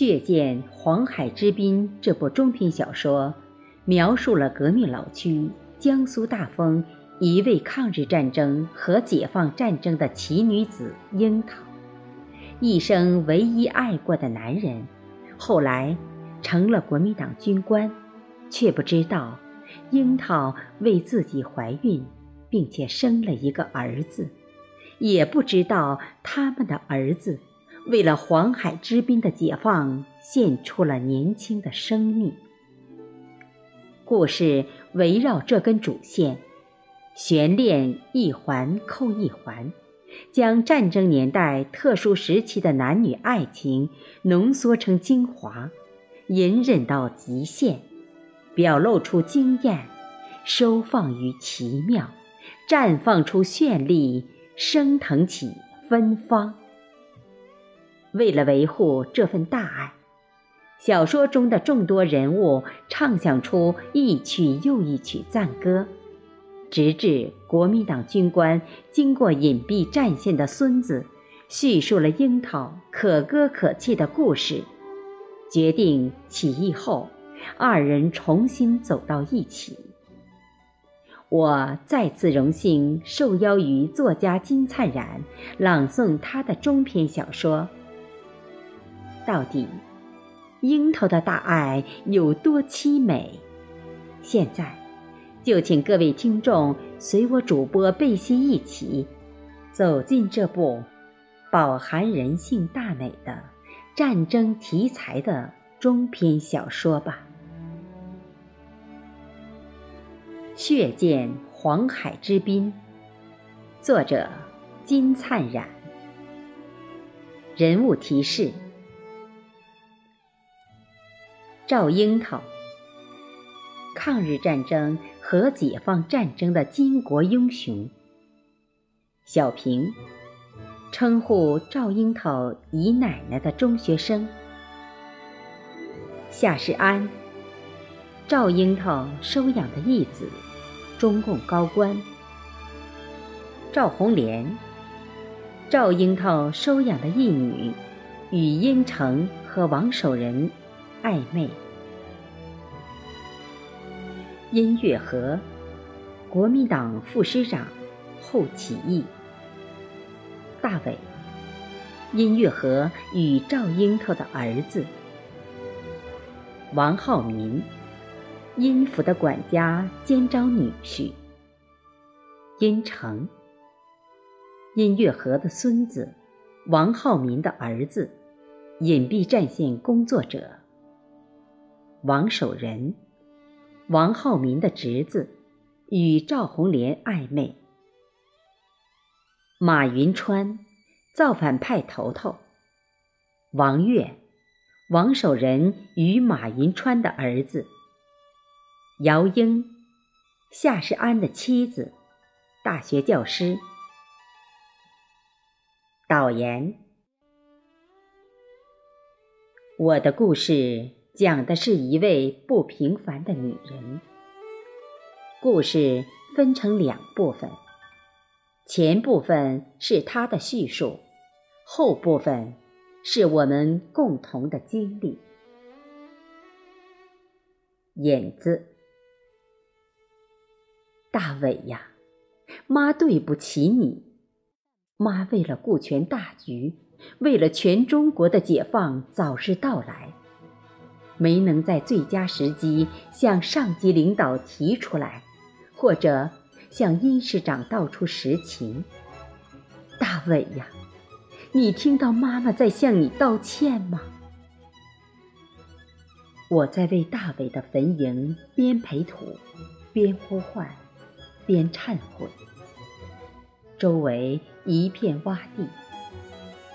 血溅黄海之滨这部中篇小说，描述了革命老区江苏大丰一位抗日战争和解放战争的奇女子樱桃，一生唯一爱过的男人，后来成了国民党军官，却不知道樱桃为自己怀孕，并且生了一个儿子，也不知道他们的儿子。为了黄海之滨的解放，献出了年轻的生命。故事围绕这根主线，悬链一环扣一环，将战争年代特殊时期的男女爱情浓缩成精华，隐忍到极限，表露出惊艳，收放于奇妙，绽放出绚丽，升腾起芬芳。为了维护这份大爱，小说中的众多人物唱响出一曲又一曲赞歌，直至国民党军官经过隐蔽战线的孙子叙述了樱桃可歌可泣的故事，决定起义后二人重新走到一起。我再次荣幸受邀于作家金灿然朗诵他的中篇小说。到底，樱桃的大爱有多凄美？现在，就请各位听众随我主播贝西一起，走进这部饱含人性大美的战争题材的中篇小说吧。血溅黄海之滨，作者金灿然。人物提示。赵樱桃，抗日战争和解放战争的巾帼英雄。小平，称呼赵樱桃姨奶奶的中学生。夏世安，赵樱桃收养的义子，中共高官。赵红莲，赵樱桃收养的义女，与殷城和王守仁。暧昧。殷月河，国民党副师长，后起义。大伟，殷月和与赵樱桃的儿子。王浩民，殷府的管家兼招女婿。殷成，殷月和的孙子，王浩民的儿子，隐蔽战线工作者。王守仁，王浩民的侄子，与赵红莲暧昧。马云川，造反派头头。王岳，王守仁与马云川的儿子。姚英，夏世安的妻子，大学教师。导言：我的故事。讲的是一位不平凡的女人。故事分成两部分，前部分是她的叙述，后部分是我们共同的经历。引子：大伟呀，妈对不起你。妈为了顾全大局，为了全中国的解放早日到来。没能在最佳时机向上级领导提出来，或者向殷师长道出实情。大伟呀，你听到妈妈在向你道歉吗？我在为大伟的坟茔边培土，边呼唤，边忏悔。周围一片洼地，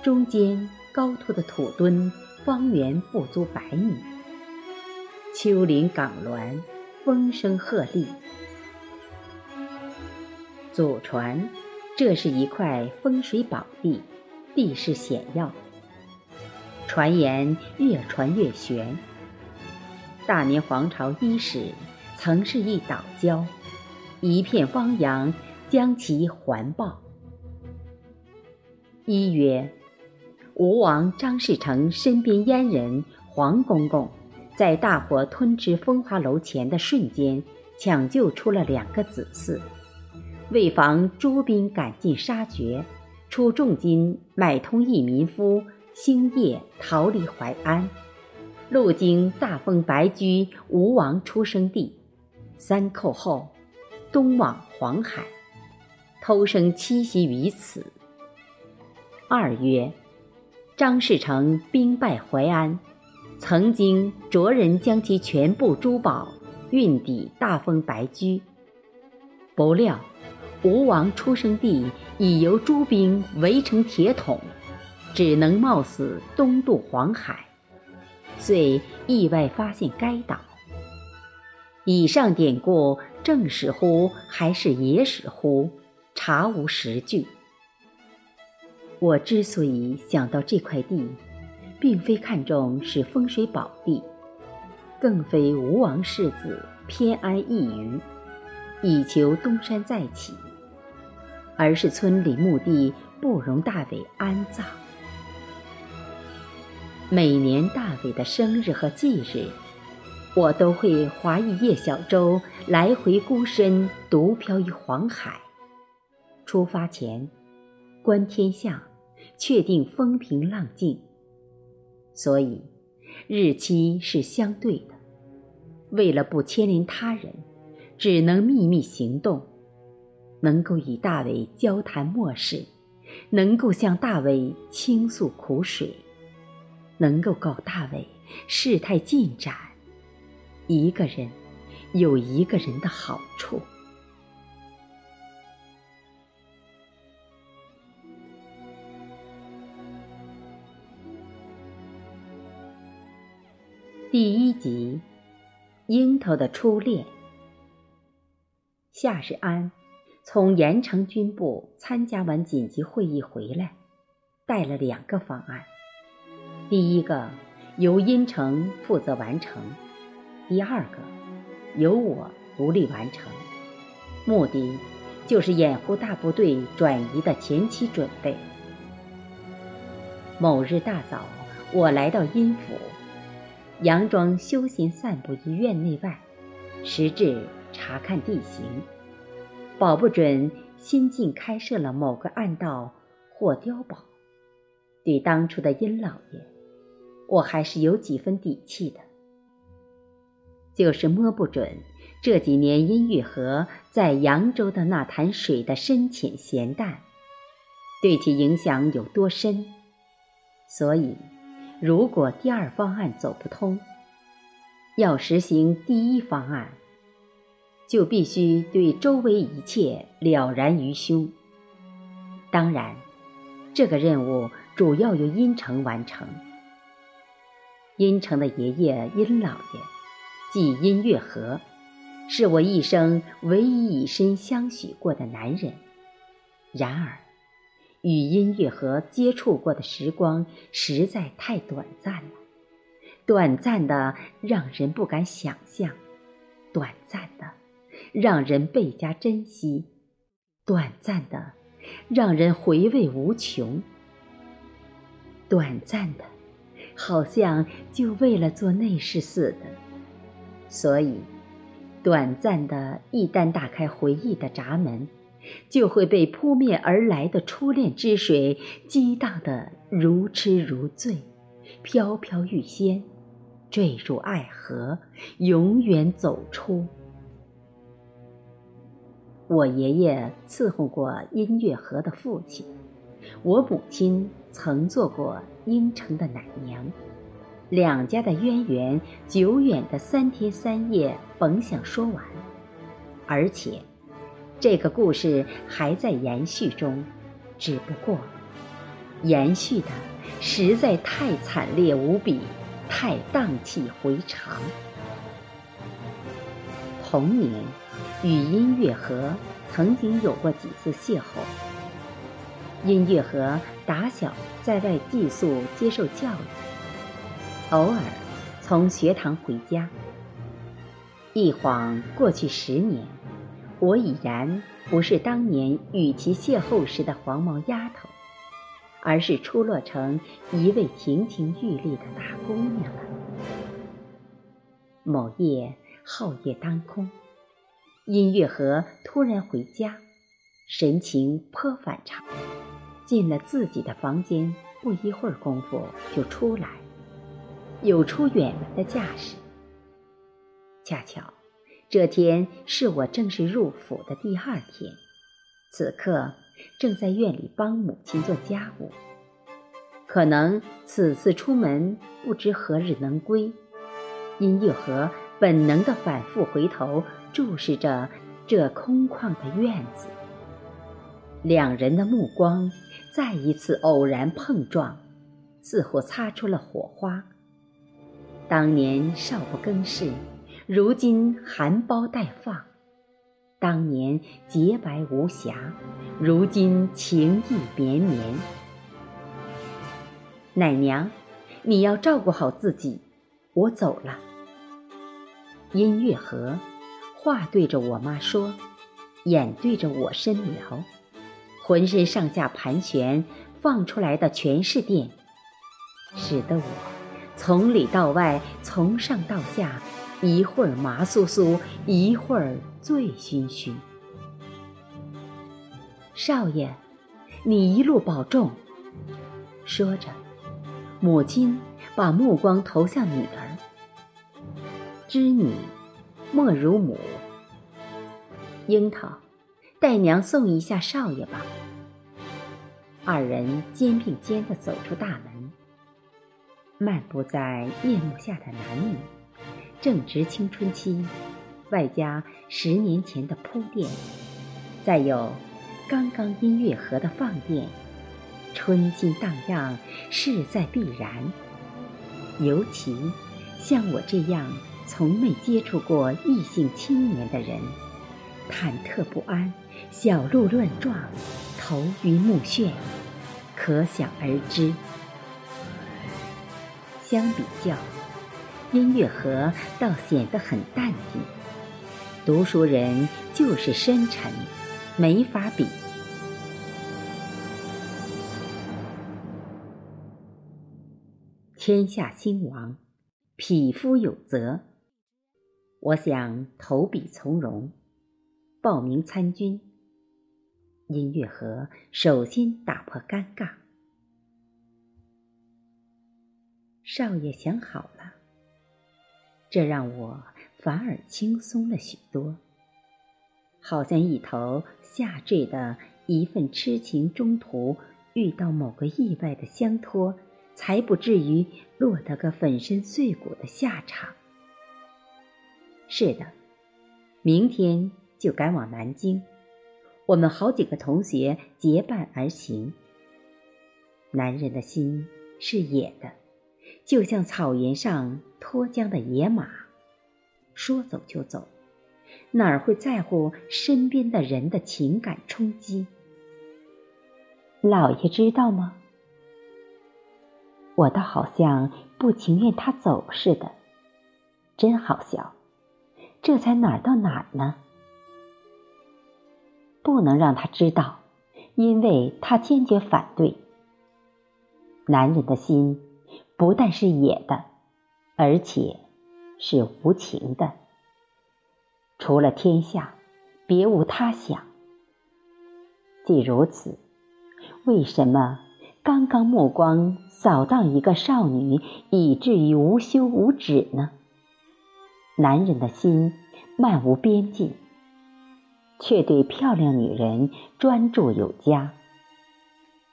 中间高凸的土墩，方圆不足百米。丘陵岗峦，风声鹤唳。祖传，这是一块风水宝地，地势险要。传言越传越玄。大明皇朝伊始，曾是一岛礁，一片汪洋将其环抱。一曰，吴王张士诚身边阉人黄公公，在大火吞吃风华楼前的瞬间，抢救出了两个子嗣。为防朱兵赶尽杀绝，出重金买通一民夫，星夜逃离淮安，路经大丰白驹吴王出生地，三寇后，东往黄海，偷生栖息于此。二月，张士诚兵败淮安，曾经着人将其全部珠宝运抵大封白驹，不料。吴王出生地已由诸兵围成铁桶，只能冒死东渡黄海，遂意外发现该岛。以上典故正史乎还是野史乎？查无实据。我之所以想到这块地，并非看重是风水宝地，更非吴王世子偏安一隅，以求东山再起。而是村里墓地不容大伟安葬。每年大伟的生日和忌日，我都会划一叶小舟，来回孤身独漂于黄海。出发前，观天象，确定风平浪静。所以，日期是相对的。为了不牵连他人，只能秘密行动。能够与大伟交谈末世，能够向大伟倾诉苦水，能够告大伟事态进展，一个人有一个人的好处。第一集，樱桃的初恋。夏世安。从盐城军部参加完紧急会议回来，带了两个方案。第一个由殷城负责完成，第二个由我独立完成。目的就是掩护大部队转移的前期准备。某日大早，我来到殷府，佯装休闲散步于院内外，实质查看地形。保不准新近开设了某个暗道或碉堡。对当初的殷老爷，我还是有几分底气的。就是摸不准这几年殷玉河在扬州的那潭水的深浅咸淡，对其影响有多深。所以，如果第二方案走不通，要实行第一方案。就必须对周围一切了然于胸。当然，这个任务主要由殷城完成。殷城的爷爷殷老爷，即殷月河，是我一生唯一以身相许过的男人。然而，与音乐盒接触过的时光实在太短暂了，短暂的让人不敢想象，短暂的。让人倍加珍惜，短暂的，让人回味无穷。短暂的，好像就为了做那事似的。所以，短暂的，一旦打开回忆的闸门，就会被扑面而来的初恋之水激荡得如痴如醉，飘飘欲仙，坠入爱河，永远走出。我爷爷伺候过音乐盒的父亲，我母亲曾做过阴城的奶娘，两家的渊源久远的三天三夜甭想说完，而且这个故事还在延续中，只不过延续的实在太惨烈无比，太荡气回肠。童年。与音乐盒曾经有过几次邂逅。音乐盒打小在外寄宿接受教育，偶尔从学堂回家。一晃过去十年，我已然不是当年与其邂逅时的黄毛丫头，而是出落成一位亭亭玉立的大姑娘了。某夜皓月当空，音乐盒突然回家，神情颇反常。进了自己的房间，不一会儿功夫就出来，有出远门的架势。恰巧这天是我正式入府的第二天，此刻正在院里帮母亲做家务。可能此次出门不知何日能归，殷月河本能的反复回头注视着这空旷的院子。两人的目光再一次偶然碰撞，似乎擦出了火花。当年少不更事，如今含苞待放；当年洁白无瑕，如今情意绵绵。奶娘，你要照顾好自己，我走了。音乐盒，话对着我妈说，眼对着我深描，浑身上下盘旋，放出来的全是电，使得我从里到外，从上到下，一会儿麻酥酥，一会儿醉醺醺。少爷，你一路保重。说着。母亲把目光投向女儿，知女莫如母。樱桃，带娘送一下少爷吧。二人肩并肩地走出大门，漫步在夜幕下的男女，正值青春期，外加十年前的铺垫，再有刚刚音乐盒的放电。春心荡漾，势在必然。尤其像我这样从没接触过异性青年的人，忐忑不安，小鹿乱撞，头晕目眩，可想而知。相比较，音乐盒倒显得很淡定。读书人就是深沉，没法比。天下兴亡，匹夫有责。我想投笔从戎，报名参军。音乐盒首先打破尴尬。少爷想好了，这让我反而轻松了许多，好像一头下坠的一份痴情，中途遇到某个意外的相托。才不至于落得个粉身碎骨的下场。是的，明天就赶往南京，我们好几个同学结伴而行。男人的心是野的，就像草原上脱缰的野马，说走就走，哪儿会在乎身边的人的情感冲击？老爷知道吗？我倒好像不情愿他走似的，真好笑。这才哪儿到哪儿呢？不能让他知道，因为他坚决反对。男人的心不但是野的，而且是无情的。除了天下，别无他想。既如此，为什么？刚刚目光扫荡一个少女，以至于无休无止呢？男人的心漫无边际，却对漂亮女人专注有加。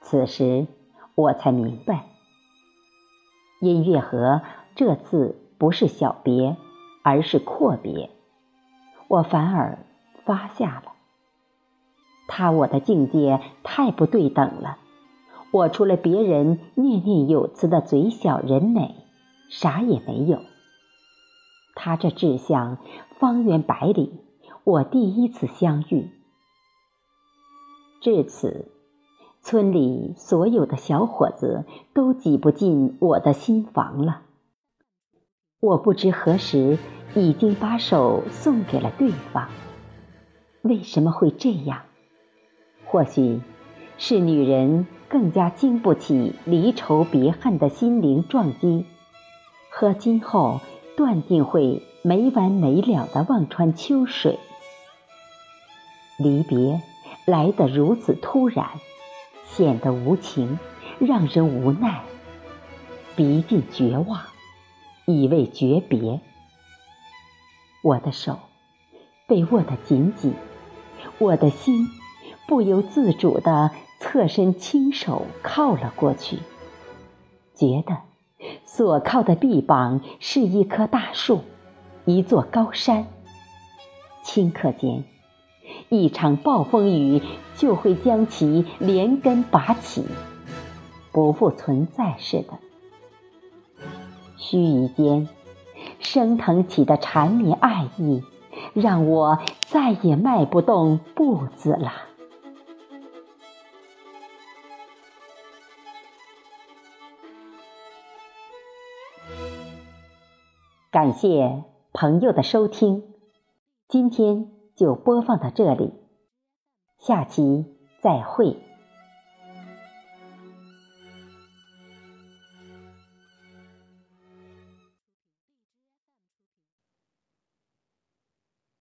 此时我才明白，音乐盒这次不是小别，而是阔别。我反而发下了，他我的境界太不对等了。我除了别人念念有词的嘴小人美，啥也没有。他这志向方圆百里，我第一次相遇。至此，村里所有的小伙子都挤不进我的心房了。我不知何时已经把手送给了对方。为什么会这样？或许是女人。更加经不起离愁别恨的心灵撞击，和今后断定会没完没了的望穿秋水。离别来得如此突然，显得无情，让人无奈，逼近绝望，以为诀别。我的手被握得紧紧，我的心不由自主地侧身亲手靠了过去，觉得所靠的臂膀是一棵大树，一座高山。顷刻间，一场暴风雨就会将其连根拔起，不复存在似的。须臾间。升腾起的缠绵爱意，让我再也迈不动步子了。感谢朋友的收听，今天就播放到这里，下期再会。